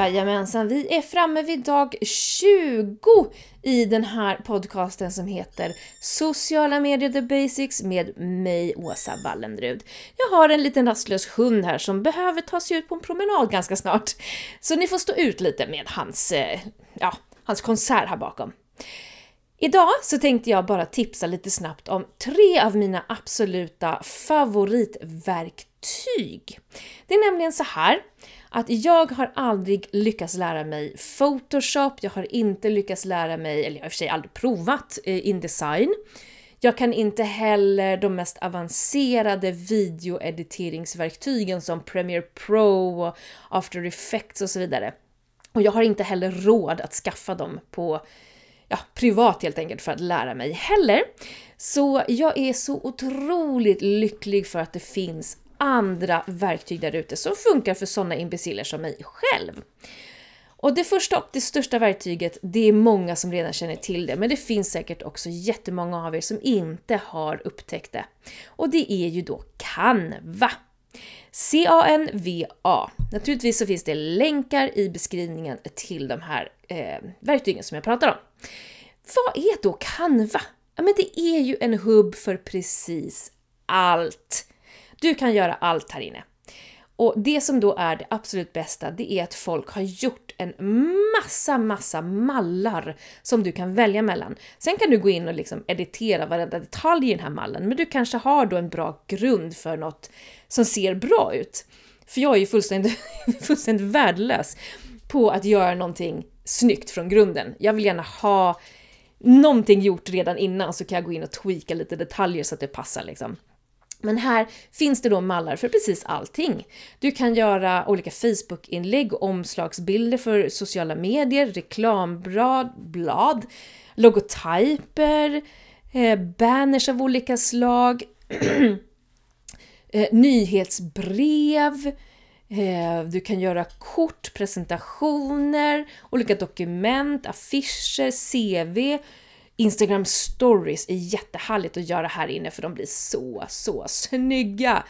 Jajamensan, vi är framme vid dag 20 i den här podcasten som heter Sociala medier the basics med mig, Åsa Wallenrud. Jag har en liten rastlös hund här som behöver ta sig ut på en promenad ganska snart. Så ni får stå ut lite med hans, eh, ja, hans konsert här bakom. Idag så tänkte jag bara tipsa lite snabbt om tre av mina absoluta favoritverktyg. Det är nämligen så här att jag har aldrig lyckats lära mig Photoshop, jag har inte lyckats lära mig, eller jag har i och för sig aldrig provat eh, Indesign. Jag kan inte heller de mest avancerade videoediteringsverktygen som Premiere Pro och After Effects och så vidare. Och jag har inte heller råd att skaffa dem på ja, privat helt enkelt för att lära mig heller. Så jag är så otroligt lycklig för att det finns andra verktyg där ute som funkar för sådana imbeciller som mig själv. Och det första och det största verktyget, det är många som redan känner till det, men det finns säkert också jättemånga av er som inte har upptäckt det. Och det är ju då Canva. C-A-N-V-A. Naturligtvis så finns det länkar i beskrivningen till de här eh, verktygen som jag pratar om. Vad är då Canva? Ja, men det är ju en hubb för precis allt. Du kan göra allt här inne. Och det som då är det absolut bästa, det är att folk har gjort en massa, massa mallar som du kan välja mellan. Sen kan du gå in och liksom editera varenda detalj i den här mallen, men du kanske har då en bra grund för något som ser bra ut. För jag är ju fullständigt, fullständigt värdelös på att göra någonting snyggt från grunden. Jag vill gärna ha någonting gjort redan innan så kan jag gå in och tweaka lite detaljer så att det passar liksom. Men här finns det då mallar för precis allting. Du kan göra olika Facebook-inlägg, omslagsbilder för sociala medier, reklamblad, blad, logotyper, eh, banners av olika slag, eh, nyhetsbrev, eh, du kan göra kort, presentationer, olika dokument, affischer, CV, Instagram stories är jättehärligt att göra här inne för de blir så, så snygga.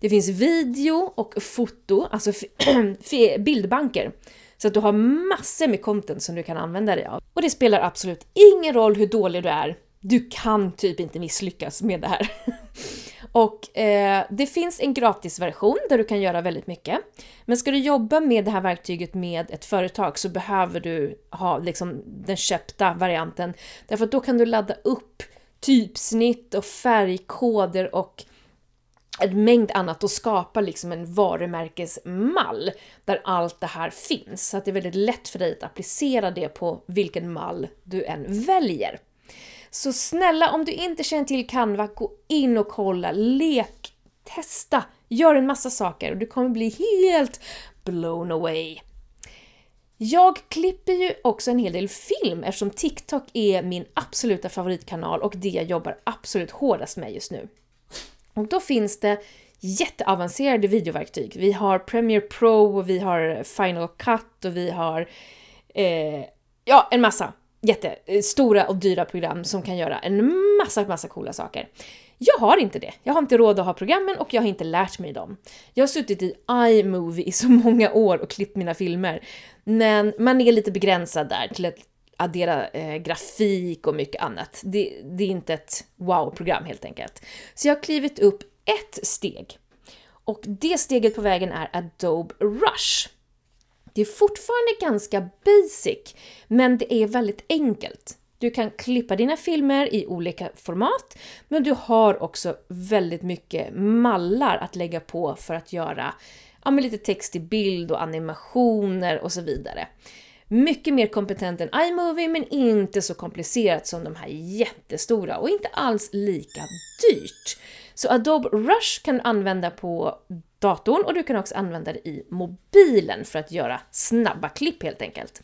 Det finns video och foto, alltså bildbanker. Så att du har massor med content som du kan använda dig av. Och det spelar absolut ingen roll hur dålig du är. Du kan typ inte misslyckas med det här. Och eh, det finns en gratisversion där du kan göra väldigt mycket. Men ska du jobba med det här verktyget med ett företag så behöver du ha liksom den köpta varianten. Därför att då kan du ladda upp typsnitt och färgkoder och en mängd annat och skapa liksom en varumärkesmall där allt det här finns. Så att det är väldigt lätt för dig att applicera det på vilken mall du än väljer. Så snälla, om du inte känner till Canva, gå in och kolla, lek, testa, gör en massa saker och du kommer bli helt blown away. Jag klipper ju också en hel del film eftersom TikTok är min absoluta favoritkanal och det jag jobbar absolut hårdast med just nu. Och då finns det jätteavancerade videoverktyg. Vi har Premiere Pro, och vi har Final Cut och vi har eh, ja, en massa jättestora eh, och dyra program som kan göra en massa, massa coola saker. Jag har inte det. Jag har inte råd att ha programmen och jag har inte lärt mig dem. Jag har suttit i iMovie i så många år och klippt mina filmer, men man är lite begränsad där till att addera eh, grafik och mycket annat. Det, det är inte ett wow-program helt enkelt. Så jag har klivit upp ett steg och det steget på vägen är Adobe Rush. Det är fortfarande ganska basic, men det är väldigt enkelt. Du kan klippa dina filmer i olika format, men du har också väldigt mycket mallar att lägga på för att göra ja, med lite text i bild och animationer och så vidare. Mycket mer kompetent än iMovie, men inte så komplicerat som de här jättestora och inte alls lika dyrt. Så Adobe Rush kan du använda på datorn och du kan också använda det i mobilen för att göra snabba klipp helt enkelt.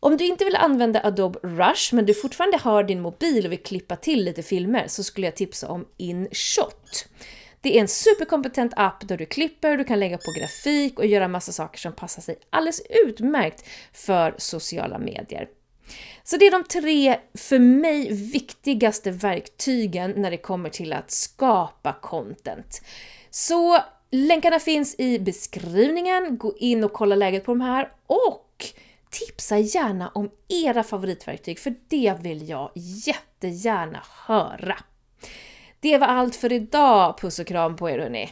Om du inte vill använda Adobe Rush men du fortfarande har din mobil och vill klippa till lite filmer så skulle jag tipsa om InShot. Det är en superkompetent app där du klipper, du kan lägga på grafik och göra massa saker som passar sig alldeles utmärkt för sociala medier. Så det är de tre, för mig, viktigaste verktygen när det kommer till att skapa content. Så länkarna finns i beskrivningen, gå in och kolla läget på de här och tipsa gärna om era favoritverktyg, för det vill jag jättegärna höra. Det var allt för idag, puss och kram på er hörni!